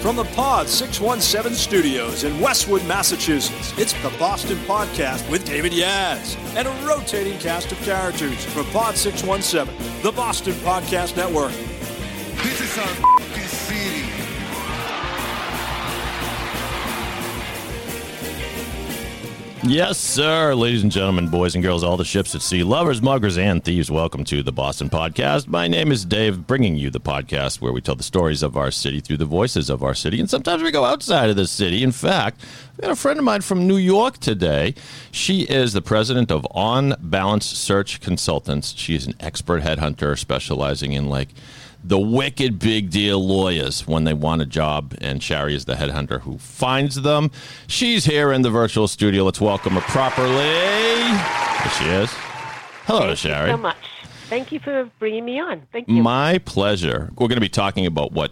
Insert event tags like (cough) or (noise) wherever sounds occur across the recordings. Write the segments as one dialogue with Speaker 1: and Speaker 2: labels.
Speaker 1: From the Pod 617 studios in Westwood, Massachusetts, it's the Boston Podcast with David Yas and a rotating cast of characters from Pod 617, the Boston Podcast Network.
Speaker 2: This is our
Speaker 3: Yes, sir. Ladies and gentlemen, boys and girls, all the ships at sea, lovers, muggers, and thieves, welcome to the Boston Podcast. My name is Dave, bringing you the podcast where we tell the stories of our city through the voices of our city. And sometimes we go outside of the city. In fact, we got a friend of mine from New York today. She is the president of On Balance Search Consultants. She is an expert headhunter specializing in like the wicked big deal lawyers when they want a job, and Shari is the headhunter who finds them. She's here in the virtual studio. Let's welcome her properly. There she is. Hello,
Speaker 4: Thank
Speaker 3: Shari.
Speaker 4: you so much. Thank you for bringing me on. Thank you.
Speaker 3: My pleasure. We're going to be talking about what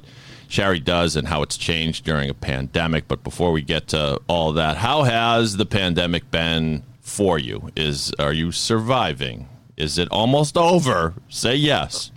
Speaker 3: Shari does and how it's changed during a pandemic. But before we get to all that, how has the pandemic been for you? Is are you surviving? Is it almost over? Say yes.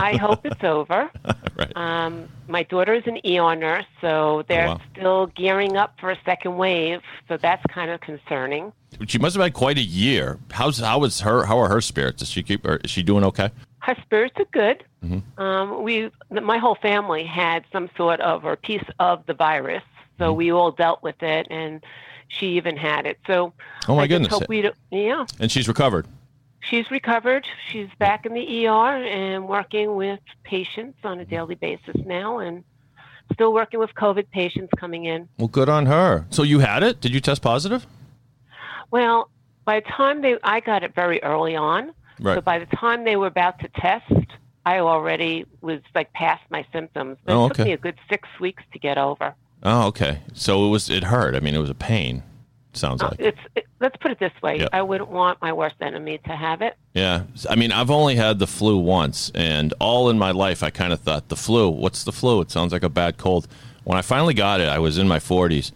Speaker 4: I hope it's over. (laughs)
Speaker 3: Right.
Speaker 4: Um, my daughter is an ER nurse, so they're
Speaker 3: Oh, wow.
Speaker 4: still gearing up for a second wave. So that's kind of concerning.
Speaker 3: She must have had quite a year. How's how is her? How are her spirits? Is she keep? Or is she doing okay?
Speaker 4: Her spirits are good.
Speaker 3: Mm-hmm.
Speaker 4: Um, we, my whole family had some sort of or piece of the virus, so
Speaker 3: Mm-hmm.
Speaker 4: we all dealt with it, and she even had it. So
Speaker 3: Oh, my
Speaker 4: I
Speaker 3: goodness.
Speaker 4: Hope we, yeah.
Speaker 3: And she's recovered.
Speaker 4: She's recovered. She's back in the ER and working with patients on a daily basis now and still working with COVID patients coming in.
Speaker 3: Well, good on her. So you had it? Did you test positive?
Speaker 4: Well, by the time they, I got it very early on.
Speaker 3: Right.
Speaker 4: So by the time they were about to test, I already was like past my symptoms. But
Speaker 3: Oh,
Speaker 4: it took
Speaker 3: okay.
Speaker 4: me a good six weeks to get over.
Speaker 3: Oh, okay. So it was. It hurt. I mean, it was a pain. Sounds
Speaker 4: Uh,
Speaker 3: like.
Speaker 4: It's it, let's put it this way. I wouldn't want my worst enemy to have it.
Speaker 3: Yeah. I mean, I've only had the flu once, and all in my life, I kind of thought the flu. What's the flu? It sounds like a bad cold. When I finally got it, I was in my 40s.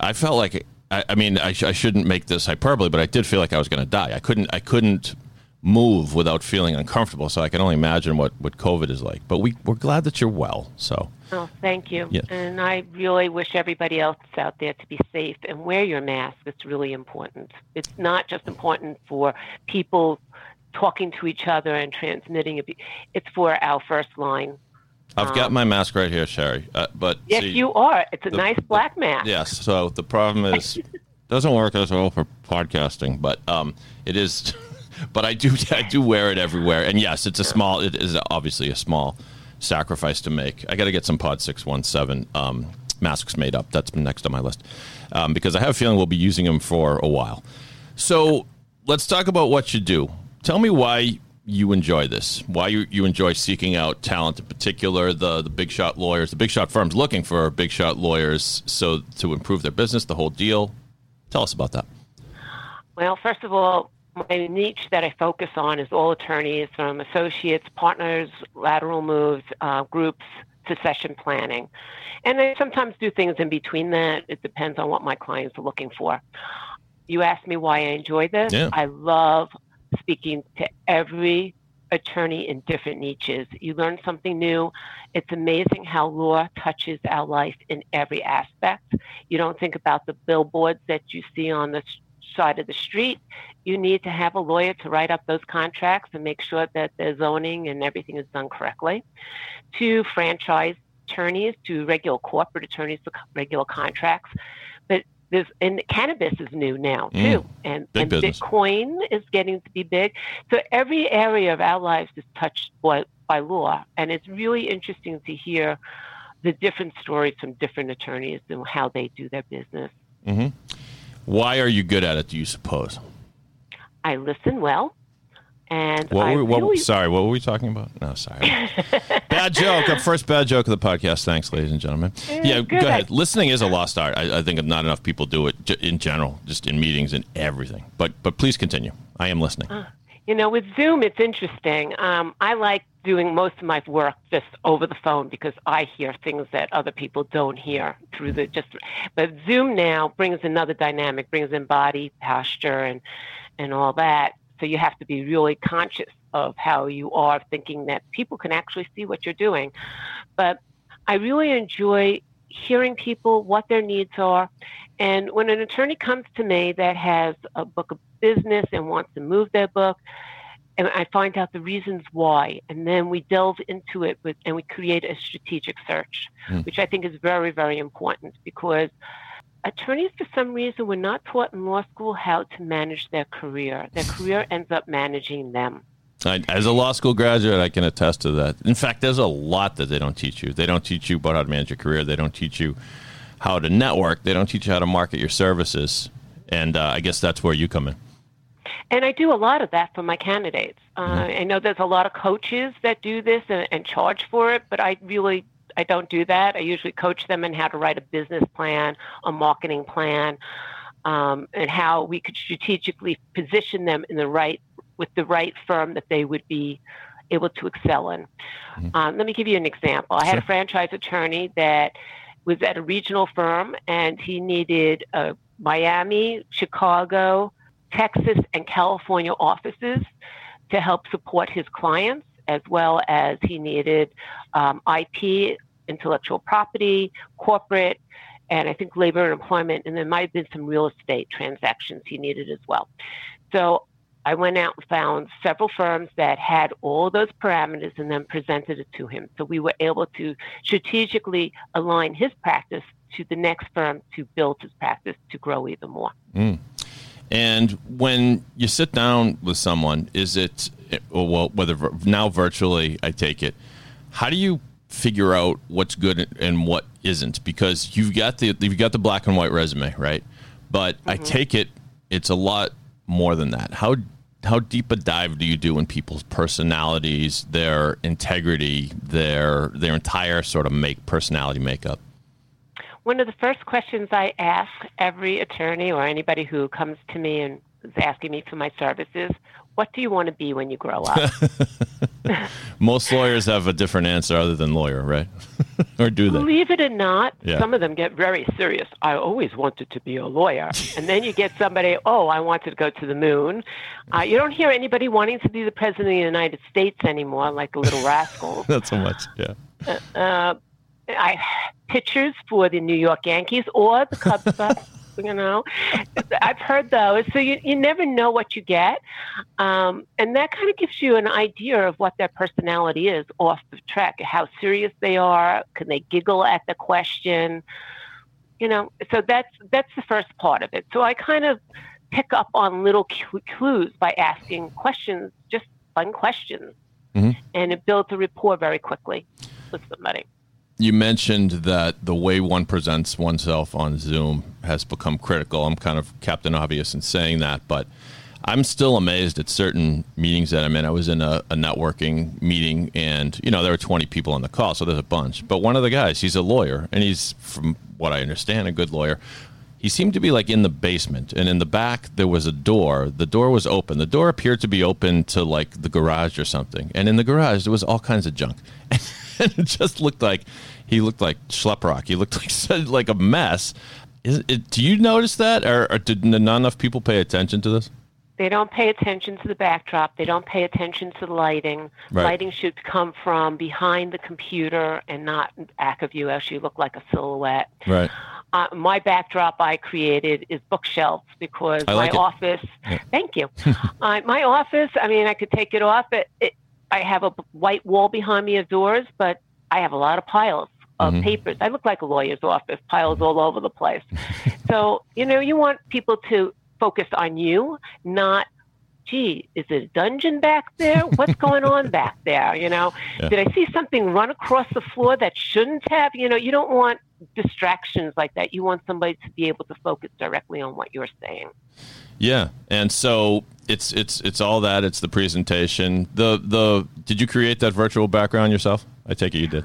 Speaker 3: I felt like. I, I mean, I, sh- I shouldn't make this hyperbole, but I did feel like I was going to die. I couldn't. I couldn't move without feeling uncomfortable. So I can only imagine what what COVID is like. But we we're glad that you're well. So.
Speaker 4: Oh, thank you. And I really wish everybody else out there to be safe and wear your mask. It's really important. It's not just important for people talking to each other and transmitting it. It's for our first line.
Speaker 3: I've got my mask right here, Shari. Uh, but
Speaker 4: Yes,
Speaker 3: see-
Speaker 4: you are. It's a
Speaker 3: the-
Speaker 4: nice black mask.
Speaker 3: Yes. So the problem is (laughs) doesn't work as well for podcasting, but um, it is. (laughs) But I do I do wear it everywhere, and yes, it's a small. It is obviously a small sacrifice to make. I got to get some Pod Six One Seven um, masks made up. That's next on my list um, because I have a feeling we'll be using them for a while. So let's talk about what you do. Tell me why you enjoy this. Why you, you enjoy seeking out talent, in particular the the big shot lawyers, the big shot firms looking for big shot lawyers, so to improve their business, the whole deal. Tell us about that.
Speaker 4: Well, first of all, my niche that I focus on is all attorneys from associates, partners, lateral moves, uh, groups, succession planning. And I sometimes do things in between that. It depends on what my clients are looking for. You asked me why I enjoy this.
Speaker 3: Yeah.
Speaker 4: I love speaking to every attorney in different niches. You learn something new. It's amazing how law touches our life in every aspect. You don't think about the billboards that you see on the side of the street. You need to have a lawyer to write up those contracts and make sure that the zoning and everything is done correctly. To franchise attorneys, to regular corporate attorneys for regular contracts. But there's and cannabis is new now too,
Speaker 3: Mm.
Speaker 4: and
Speaker 3: Big
Speaker 4: and. Bitcoin is getting to be big. So every area of our lives is touched by, by law, and it's really interesting to hear the different stories from different attorneys and how they do their business.
Speaker 3: Why are you good at it? Do you suppose?
Speaker 4: I listen well, And
Speaker 3: What
Speaker 4: I
Speaker 3: were, what,
Speaker 4: really,
Speaker 3: sorry, what were we talking about? No, sorry. (laughs) bad joke. Our first bad joke of the podcast. Thanks, ladies and gentlemen. Mm, yeah,
Speaker 4: good.
Speaker 3: go ahead. Listening is a lost art. I, I think not enough people do it in general, just in meetings and everything. But but please continue. I am listening. Ah.
Speaker 4: You know, with Zoom, it's interesting. Um, I like doing most of my work just over the phone because I hear things that other people don't hear through the just. But Zoom now brings another dynamic, brings in body posture and and all that. So you have to be really conscious of how you are thinking that people can actually see what you're doing. But I really enjoy hearing people what their needs are. And when an attorney comes to me that has a book of business and wants to move their book, and I find out the reasons why, and then we delve into it with, and we create a strategic search,
Speaker 3: Mm.
Speaker 4: which I think is very, very important because attorneys, for some reason, were not taught in law school how to manage their career. Their career ends up managing them.
Speaker 3: I, as a law school graduate, I can attest to that. In fact, there's a lot that they don't teach you. They don't teach you about how to manage your career. They don't teach you how to network. They don't teach you how to market your services. And uh, I guess that's where you come in.
Speaker 4: And I do a lot of that for my candidates. Uh, I know there's a lot of coaches that do this and, and charge for it, but I really I don't do that. I usually coach them in how to write a business plan, a marketing plan, um, and how we could strategically position them in the right with the right firm that they would be able to excel in. Um, let me give you an example. I had a franchise attorney that was at a regional firm, and he needed uh, Miami, Chicago, Texas, and California offices to help support his clients, as well as he needed um, IP, intellectual property, corporate, and I think labor and employment, and there might have been some real estate transactions he needed as well. So I went out and found several firms that had all those parameters and then presented it to him. So we were able to strategically align his practice to the next firm to build his practice to grow even more. Mm.
Speaker 3: And when you sit down with someone, is it well whether now virtually? I take it. How do you figure out what's good and what isn't? Because you've got the you've got the black and white resume, right? But I mm-hmm. take it it's a lot more than that. How how deep a dive do you do in people's personalities, their integrity, their their entire sort of make personality makeup?
Speaker 4: One of the first questions I ask every attorney or anybody who comes to me and is asking me for my services, what do you want to be when you grow up? (laughs)
Speaker 3: Most lawyers have a different answer other than lawyer, right? (laughs) or do they?
Speaker 4: Believe it or not,
Speaker 3: Yeah.
Speaker 4: some of them get very serious. I always wanted to be a lawyer. and then you get somebody, (laughs) oh, I wanted to go to the moon. Uh, you don't hear anybody wanting to be the president of the United States anymore, like the little rascals.
Speaker 3: Not so much. Yeah.
Speaker 4: uh, I pitchers for the New York Yankees or the Cubs. You know, (laughs) I've heard those. So you, you never know what you get, um, and that kind of gives you an idea of what their personality is off the track. How serious they are. Can they giggle at the question? You know, so that's that's the first part of it. So I kind of pick up on little clues by asking questions, just fun questions,
Speaker 3: Mhm.
Speaker 4: and it builds a rapport very quickly with somebody.
Speaker 3: You mentioned that the way one presents oneself on Zoom has become critical. I'm kind of Captain Obvious in saying that, but I'm still amazed at certain meetings that I'm in. I was in a, a networking meeting, and you know there were 20 people on the call, so there's a bunch. But one of the guys, he's a lawyer, and he's, from what I understand, a good lawyer. He seemed to be like in the basement, and in the back there was a door. The door was open. The door appeared to be open to like the garage or something, and in the garage there was all kinds of junk. (laughs) and it just looked like he looked like schleprock. He looked (laughs) like like a mess. Is it, do you notice that, or, or did not enough people pay attention to this?
Speaker 4: They don't pay attention to the backdrop. They don't pay attention to the lighting.
Speaker 3: Right.
Speaker 4: Lighting should come from behind the computer and not back of you, as you look like a silhouette.
Speaker 3: Right.
Speaker 4: Uh, my backdrop I created is bookshelves because
Speaker 3: like
Speaker 4: my
Speaker 3: it.
Speaker 4: office. (laughs) Thank you. uh, my office. I mean, I could take it off. It, it, I have a white wall behind me of doors, but I have a lot of piles of
Speaker 3: Mhm.
Speaker 4: papers. I look like a lawyer's office, piles all over the place. so you know, you want people to focus on you, not. Gee, is it a dungeon back there? What's going on (laughs) back there? You know,
Speaker 3: Yeah.
Speaker 4: did I see something run across the floor that shouldn't have? You know, you don't want distractions like that. You want somebody to be able to focus directly on what you're saying.
Speaker 3: Yeah, and so it's it's it's all that. It's the presentation. The the did you create that virtual background yourself? I take it you did.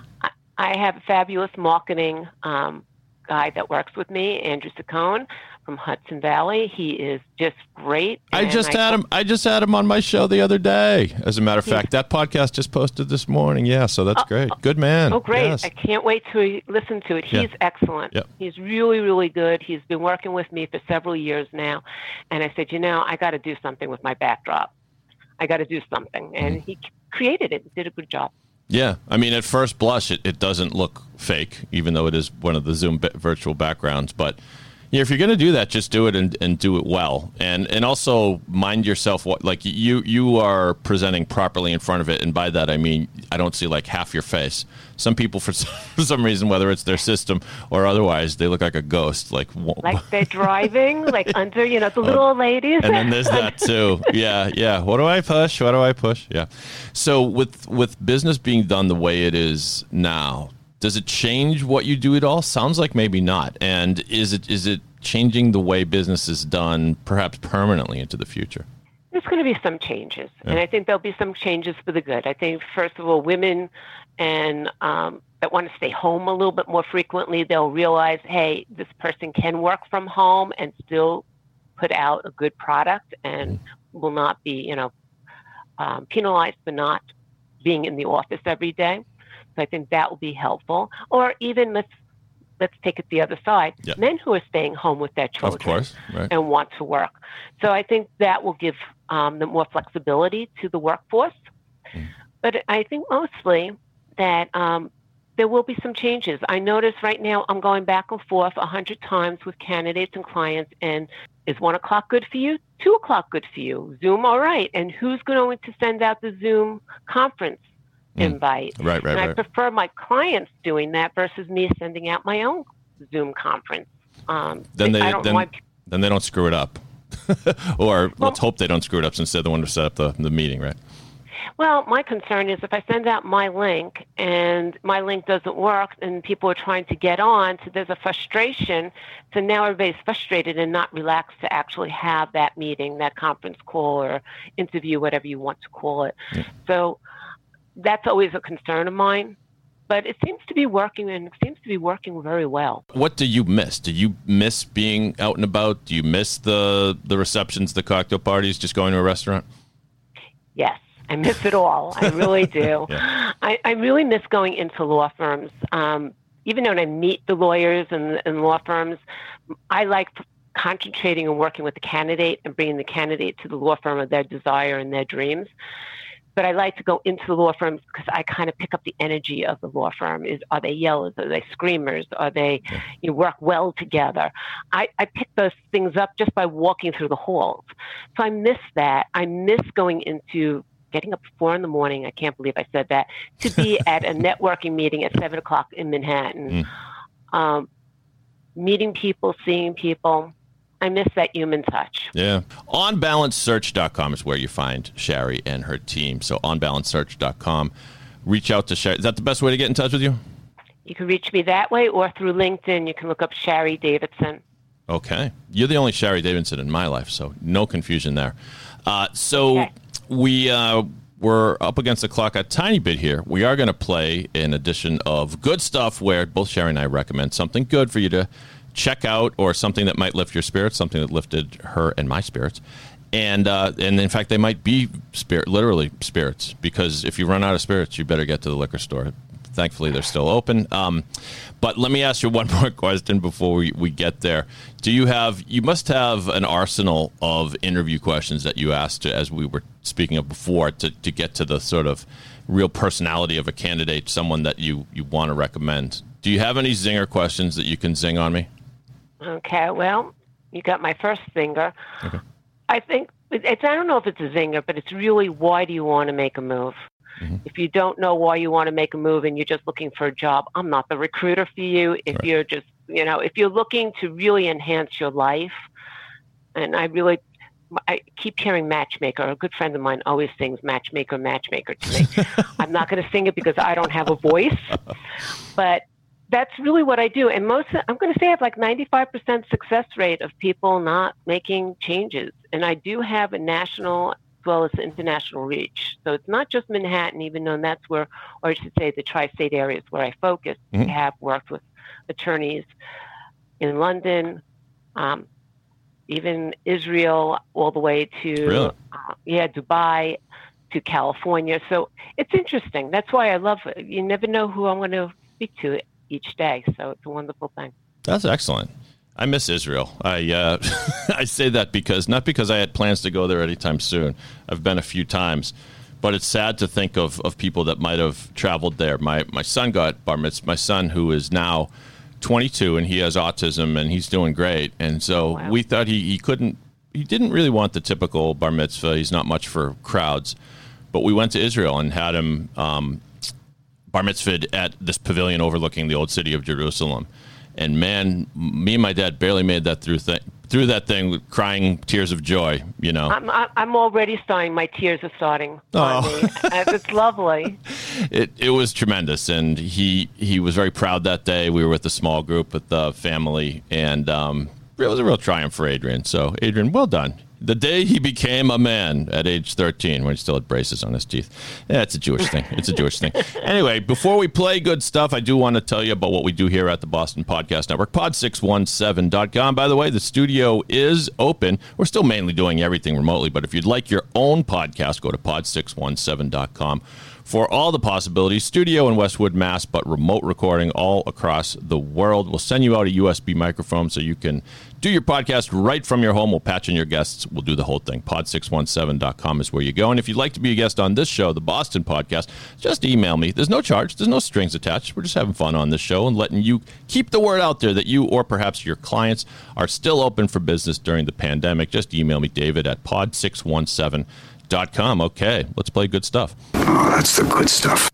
Speaker 4: I, I have a fabulous marketing um, guy that works with me, Andrew Saccone from Hudson Valley. He is just great.
Speaker 3: I just had him. I just had him on my show the other day. As a matter of fact, that podcast just posted this morning. Yeah, so that's great. Good man.
Speaker 4: Oh, great!
Speaker 3: Yes.
Speaker 4: I can't wait to listen to it.
Speaker 3: Yeah.
Speaker 4: He's excellent.
Speaker 3: Yep.
Speaker 4: He's really, really good. He's been working with me for several years now, and I said, you know, I got to do something with my backdrop. I got to do something, and
Speaker 3: Mm-hmm.
Speaker 4: he created it. Did a good job.
Speaker 3: Yeah, I mean, at first blush, it, it doesn't look fake, even though it is one of the Zoom virtual backgrounds. But yeah, if you're going to do that, just do it and, and do it well, and and also mind yourself. What like you you are presenting properly in front of it, and by that I mean I don't see like half your face. Some people, for some, (laughs) for some reason, whether it's their system or otherwise, they look like a ghost. Like,
Speaker 4: Like they're driving, (laughs) like under, you know, the oh. little old ladies.
Speaker 3: and then there's that too. (laughs) Yeah, yeah. What do I push? What do I push? Yeah. So with with business being done the way it is now, does it change what you do at all? Sounds like maybe not. And is it is it changing the way business is done, perhaps permanently into the future?
Speaker 4: There's going to be some changes, and I think there'll be some changes for the good. I think, first of all, women and um, that want to stay home a little bit more frequently, they'll realize, hey, this person can work from home and still put out a good product, and will not be, you know, um, penalized for not being in the office every day. So I think that will be helpful. Or even let's let's take it the other side,
Speaker 3: Yeah.
Speaker 4: men who are staying home with their children
Speaker 3: Of course, right?
Speaker 4: and want to work. So I think that will give um, them more flexibility to the workforce. But I think mostly that um, there will be some changes. I notice right now I'm going back and forth a hundred times with candidates and clients, and is one o'clock good for you? Two o'clock good for you? Zoom, all right. And who's going to send out the Zoom conference invite?
Speaker 3: Right, right,
Speaker 4: and I prefer my clients doing that versus me sending out my own Zoom conference. Um,
Speaker 3: Then they
Speaker 4: don't
Speaker 3: then,
Speaker 4: want
Speaker 3: then they don't screw it up. (laughs) or let's hope they don't screw it up since they're the one who set up the, the meeting, right?
Speaker 4: Well, my concern is if I send out my link and my link doesn't work and people are trying to get on, so there's a frustration. So now everybody's frustrated and not relaxed to actually have that meeting, that conference call or interview, whatever you want to call it. So that's always a concern of mine. But it seems to be working and it seems to be working very well.
Speaker 3: What do you miss? Do you miss being out and about? Do you miss the the receptions, the cocktail parties, just going to a restaurant?
Speaker 4: Yes, I miss it all. I really (laughs) do.
Speaker 3: Yeah.
Speaker 4: I, I really miss going into law firms. Um, even when I meet the lawyers and, and law firms, I like concentrating and working with the candidate and bringing the candidate to the law firm of their desire and their dreams. But I like to go into the law firms because I kind of pick up the energy of the law firm. Is are they yellers? Are they screamers? Are they you work well together? I, I pick those things up just by walking through the halls. So I miss that. I miss going into getting up at four in the morning. I can't believe I said that to be (laughs) at a networking meeting at seven o'clock in Manhattan, um, meeting people, seeing people. I miss that human touch.
Speaker 3: Yeah. OnBalanceSearch.com is where you find Shari and her team. So OnBalanceSearch.com. Reach out to Shari. Is that the best way to get in touch with you?
Speaker 4: You can reach me that way or through LinkedIn. You can look up Shari Davidson.
Speaker 3: Okay. You're the only Shari Davidson in my life, so no confusion there. Uh, so
Speaker 4: Okay.
Speaker 3: we uh, we're up against the clock a tiny bit here. We are going to play an edition of good stuff where both Shari and I recommend something good for you to check out or something that might lift your spirits, something that lifted her and my spirits. And uh, and in fact, they might be spirit, literally spirits, because if you run out of spirits, you better get to the liquor store. Thankfully, they're still open. Um, but let me ask you (laughs) one more question before we, we get there. Do you have, you must have an arsenal of interview questions that you asked, as we were speaking of before, to, to get to the sort of real personality of a candidate, someone that you, you want to recommend. Do you have any zinger questions that you can zing on me?
Speaker 4: Okay, well, you got my first zinger. I think it's, I don't know if it's a zinger, but it's really why do you want to make a move? Mm-hmm. If you don't know why you want to make a move and you're just looking for a job, I'm not the recruiter for you. If you're just, you know, if you're looking to really enhance your life, and I really, I keep hearing matchmaker. A good friend of mine always sings matchmaker, matchmaker to me. (laughs) I'm not going to sing it because I don't have a voice, but that's really what I do. And most, I'm going to say I have like 95% success rate of people not making changes. And I do have a national as well as international reach. So it's not just Manhattan, even though that's where, or I should say the tri-state areas where I focus.
Speaker 3: Mhm.
Speaker 4: I have worked with attorneys in London, um, even Israel, all the way to,
Speaker 3: Really?
Speaker 4: uh, yeah, Dubai to California. So it's interesting. That's why I love it. You never know who I'm going to speak to each day. So it's a wonderful thing.
Speaker 3: That's excellent. I miss Israel. I uh, (laughs) I say that because not because I had plans to go there anytime soon. I've been a few times, but it's sad to think of, of people that might have traveled there. My my son got bar mitzvah. My son, who is now 22 and he has autism and he's doing great. And so
Speaker 4: Wow.
Speaker 3: we thought he, he couldn't. He didn't really want the typical bar mitzvah. He's not much for crowds. But we went to Israel and had him um, bar mitzvahed at this pavilion overlooking the old city of Jerusalem. And man, me and my dad barely made that through th- through that thing, crying tears of joy. You know,
Speaker 4: I'm, I'm already starting. My tears are starting.
Speaker 3: Oh.
Speaker 4: Uh, it's lovely. (laughs)
Speaker 3: it it was tremendous, and he he was very proud that day. We were with a small group with the family, and um, it was a real triumph for Adrian. So, Adrian, well done. The day he became a man at age 13, when he still had braces on his teeth. Yeah, it's a Jewish thing. It's a Jewish thing. Anyway, before we play good stuff, I do want to tell you about what we do here at the Boston Podcast Network, pod617.com. By the way, the studio is open. We're still mainly doing everything remotely, but if you'd like your own podcast, go to pod617.com for all the possibilities. Studio in Westwood, Mass, but remote recording all across the world. We'll send you out a USB microphone so you can do your podcast right from your home. We'll patch in your guests. We'll do the whole thing. Pod617.com is where you go. And if you'd like to be a guest on this show, the Boston podcast, just email me. There's no charge, there's no strings attached. We're just having fun on this show and letting you keep the word out there that you or perhaps your clients are still open for business during the pandemic. Just email me, David, at pod617.com. Okay, let's play good stuff.
Speaker 2: Oh, that's the good stuff.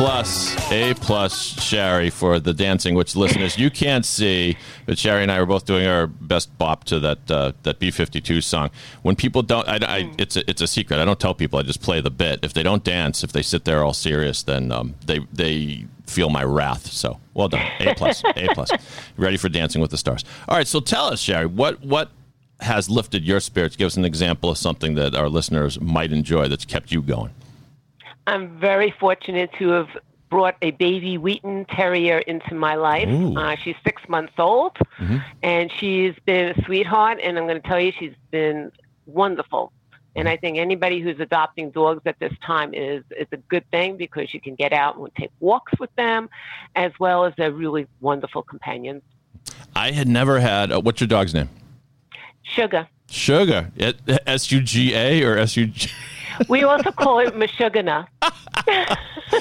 Speaker 3: Plus, A plus, Shari for the dancing, which listeners you can't see, but Shari and I were both doing our best bop to that uh, that B fifty two song. When people don't, I, I, it's a, it's a secret. I don't tell people. I just play the bit. If they don't dance, if they sit there all serious, then um, they they feel my wrath. So well done, A plus, A plus. Ready for Dancing with the Stars? All right, so tell us, Shari, what what has lifted your spirits? Give us an example of something that our listeners might enjoy that's kept you going.
Speaker 4: I'm very fortunate to have brought a baby Wheaten Terrier into my life. Uh, she's six months old,
Speaker 3: Mhm.
Speaker 4: and she's been a sweetheart. And I'm going to tell you, she's been wonderful. And I think anybody who's adopting dogs at this time is is a good thing because you can get out and take walks with them, as well as they're really wonderful companions.
Speaker 3: I had never had. Uh, what's your dog's name?
Speaker 4: Sugar.
Speaker 3: Sugar. S U G A or S U G?
Speaker 4: We also call it Mashugana. (laughs)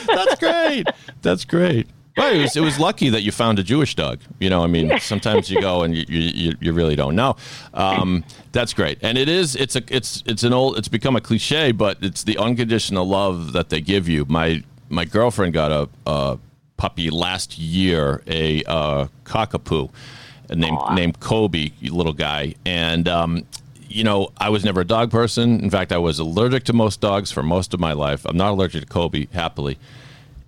Speaker 3: That's great. That's great. Well, it was, it was lucky that you found a Jewish dog. You know, I mean, sometimes you go and you, you, you really don't know. Um, that's great, and it is. It's a. It's it's an old. It's become a cliche, but it's the unconditional love that they give you. My my girlfriend got a, a puppy last year, a uh, cockapoo, named
Speaker 4: Aw.
Speaker 3: named Kobe, little guy, and um, you know, I was never a dog person. In fact, I was allergic to most dogs for most of my life. I'm not allergic to Kobe, happily.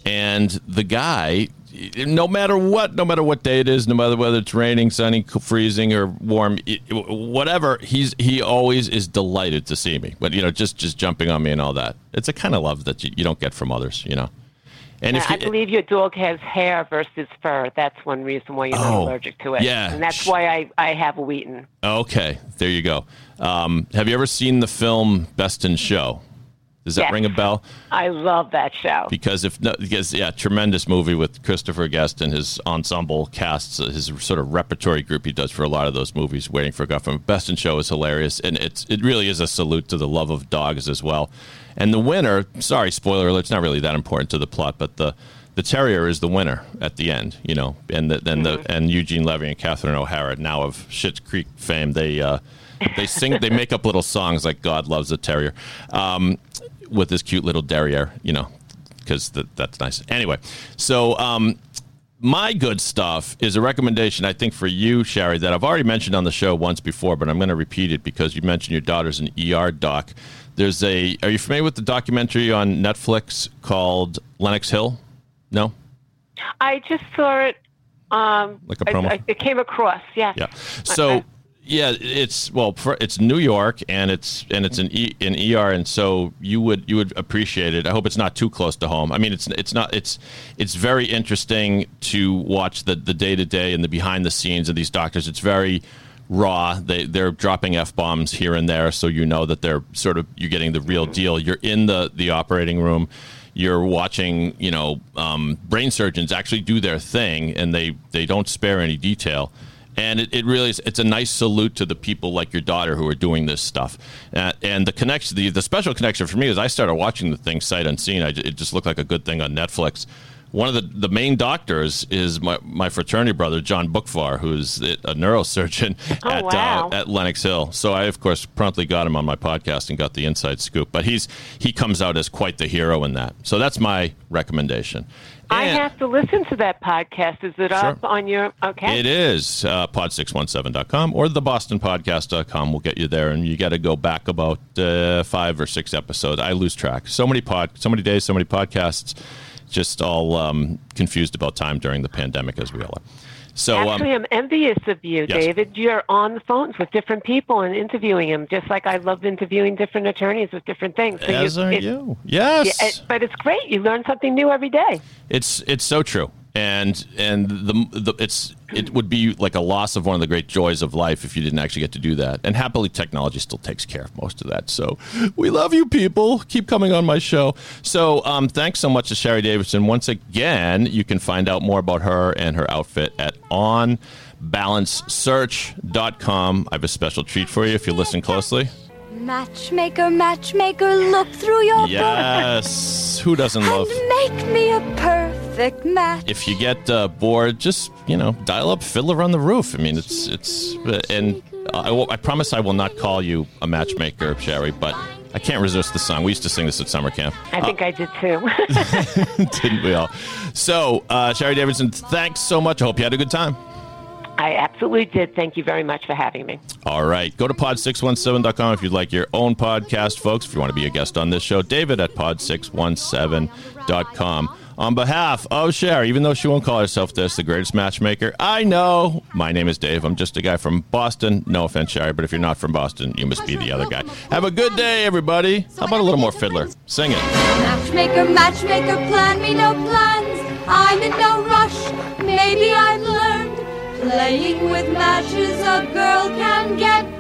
Speaker 3: And the guy, no matter what, no matter what day it is, no matter whether it's raining, sunny, freezing, or warm, whatever, he's he always is delighted to see me. But you know, just just jumping on me and all that. It's a kind of love that you, you don't get from others, you know. And
Speaker 4: Yeah,
Speaker 3: if
Speaker 4: I
Speaker 3: you,
Speaker 4: believe your dog has hair versus fur. That's one reason why you're
Speaker 3: Oh,
Speaker 4: not allergic to it.
Speaker 3: yeah.
Speaker 4: And that's why I, I have a Wheaten.
Speaker 3: okay, there you go. Um, have you ever seen the film Best in Show? Does that
Speaker 4: Yes.
Speaker 3: ring a bell?
Speaker 4: I love that show.
Speaker 3: because if no, because yeah, tremendous movie with Christopher Guest and his ensemble casts, uh, his sort of repertory group he does for a lot of those movies. Waiting for from Best in Show is hilarious, and it's it really is a salute to the love of dogs as well. And the winner, sorry, spoiler alert, it's not really that important to the plot, but the the terrier is the winner at the end, you know, and the, then the and Eugene Levy and Catherine O'Hara now of Schitt's Creek fame, they. Uh, they sing, they make up little songs like "God loves a terrier," um, with this cute little derriere, you know, because th- that's nice. Anyway, so um, my good stuff is a recommendation I think for you, Shari, that I've already mentioned on the show once before, but I'm going to repeat it because you mentioned your daughter's an ER doc. There's a. Are you familiar with the documentary on Netflix called Lenox Hill? No.
Speaker 4: I just saw it. Um,
Speaker 3: Like a promo?
Speaker 4: I, I, it came across. Yes.
Speaker 3: Yeah. So yeah, it's well, it's New York and it's and it's an e, an ER, and so you would you would appreciate it. I hope it's not too close to home. I mean, it's it's not it's it's very interesting to watch the the day to day and the behind the scenes of these doctors. It's very raw. They they're dropping f bombs here and there, so you know that they're sort of you're getting the real deal. You're in the the operating room. You're watching, you know, um, brain surgeons actually do their thing, and they they don't spare any detail. And it, it really is, it's a nice salute to the people like your daughter who are doing this stuff. Uh, and the connection, the, the special connection for me is I started watching the thing sight unseen. I, it just looked like a good thing on Netflix. One of the, the main doctors is my, my fraternity brother, John Boockvar, who's a neurosurgeon (laughs)
Speaker 4: Oh,
Speaker 3: at,
Speaker 4: wow.
Speaker 3: uh, at Lenox Hill. So I, of course, promptly got him on my podcast and got the inside scoop. But he's he comes out as quite the hero in that. So that's my recommendation.
Speaker 4: I have to listen to that podcast. Is it up on your? Okay.
Speaker 3: It is uh, pod617.com or thebostonpodcast.com will get you there, and you got to go back about uh, five or six episodes. I lose track. So many pod, so many days, so many podcasts. Just all um, confused about time during the pandemic, as we all are. So um,
Speaker 4: Actually, I'm envious of you,
Speaker 3: Yes.
Speaker 4: David. You're on the phones with different people and interviewing them, just like I love interviewing different attorneys with different things. So
Speaker 3: as are
Speaker 4: it-
Speaker 3: you.
Speaker 4: yeah,
Speaker 3: Yes.
Speaker 4: it- but it's great. You learn something new every day.
Speaker 3: It's it's so true, and and the, the it's it would be like a loss of one of the great joys of life if you didn't actually get to do that. And happily, technology still takes care of most of that. So we love you, people. Keep coming on my show. So um, thanks so much to Shari Davidson. Once again, you can find out more about her and her outfit at onbalancesearch.com. I have a special treat for you if you listen closely.
Speaker 5: Matchmaker, matchmaker, look through your
Speaker 3: Yes, who doesn't
Speaker 5: book
Speaker 3: love?
Speaker 5: and make me a perfect match.
Speaker 3: if you get uh, bored, just you know, dial up Fiddler on the Roof. I mean, it's it's and I, will- I promise I will not call you a matchmaker, Shari, but I can't resist the song. We used to sing this at summer camp,
Speaker 4: I think I did too. (laughs) (laughs)
Speaker 3: didn't we all? So, uh, Shari Davidson, thanks so much. I hope you had a good time.
Speaker 4: I absolutely did. Thank you very much for having me.
Speaker 3: All right. Go to pod617.com if you'd like your own podcast, folks. If you want to be a guest on this show, David at pod617.com. On behalf of Shari, even though she won't call herself this, the greatest matchmaker, I know. My name is Dave. I'm just a guy from Boston. No offense, Shari, but if you're not from Boston, you must be the other guy. Have a good day, everybody. How about a little more fiddler? Sing it.
Speaker 5: Matchmaker, matchmaker, plan me no plans. I'm in no rush. Maybe I've learned playing with matches a girl can get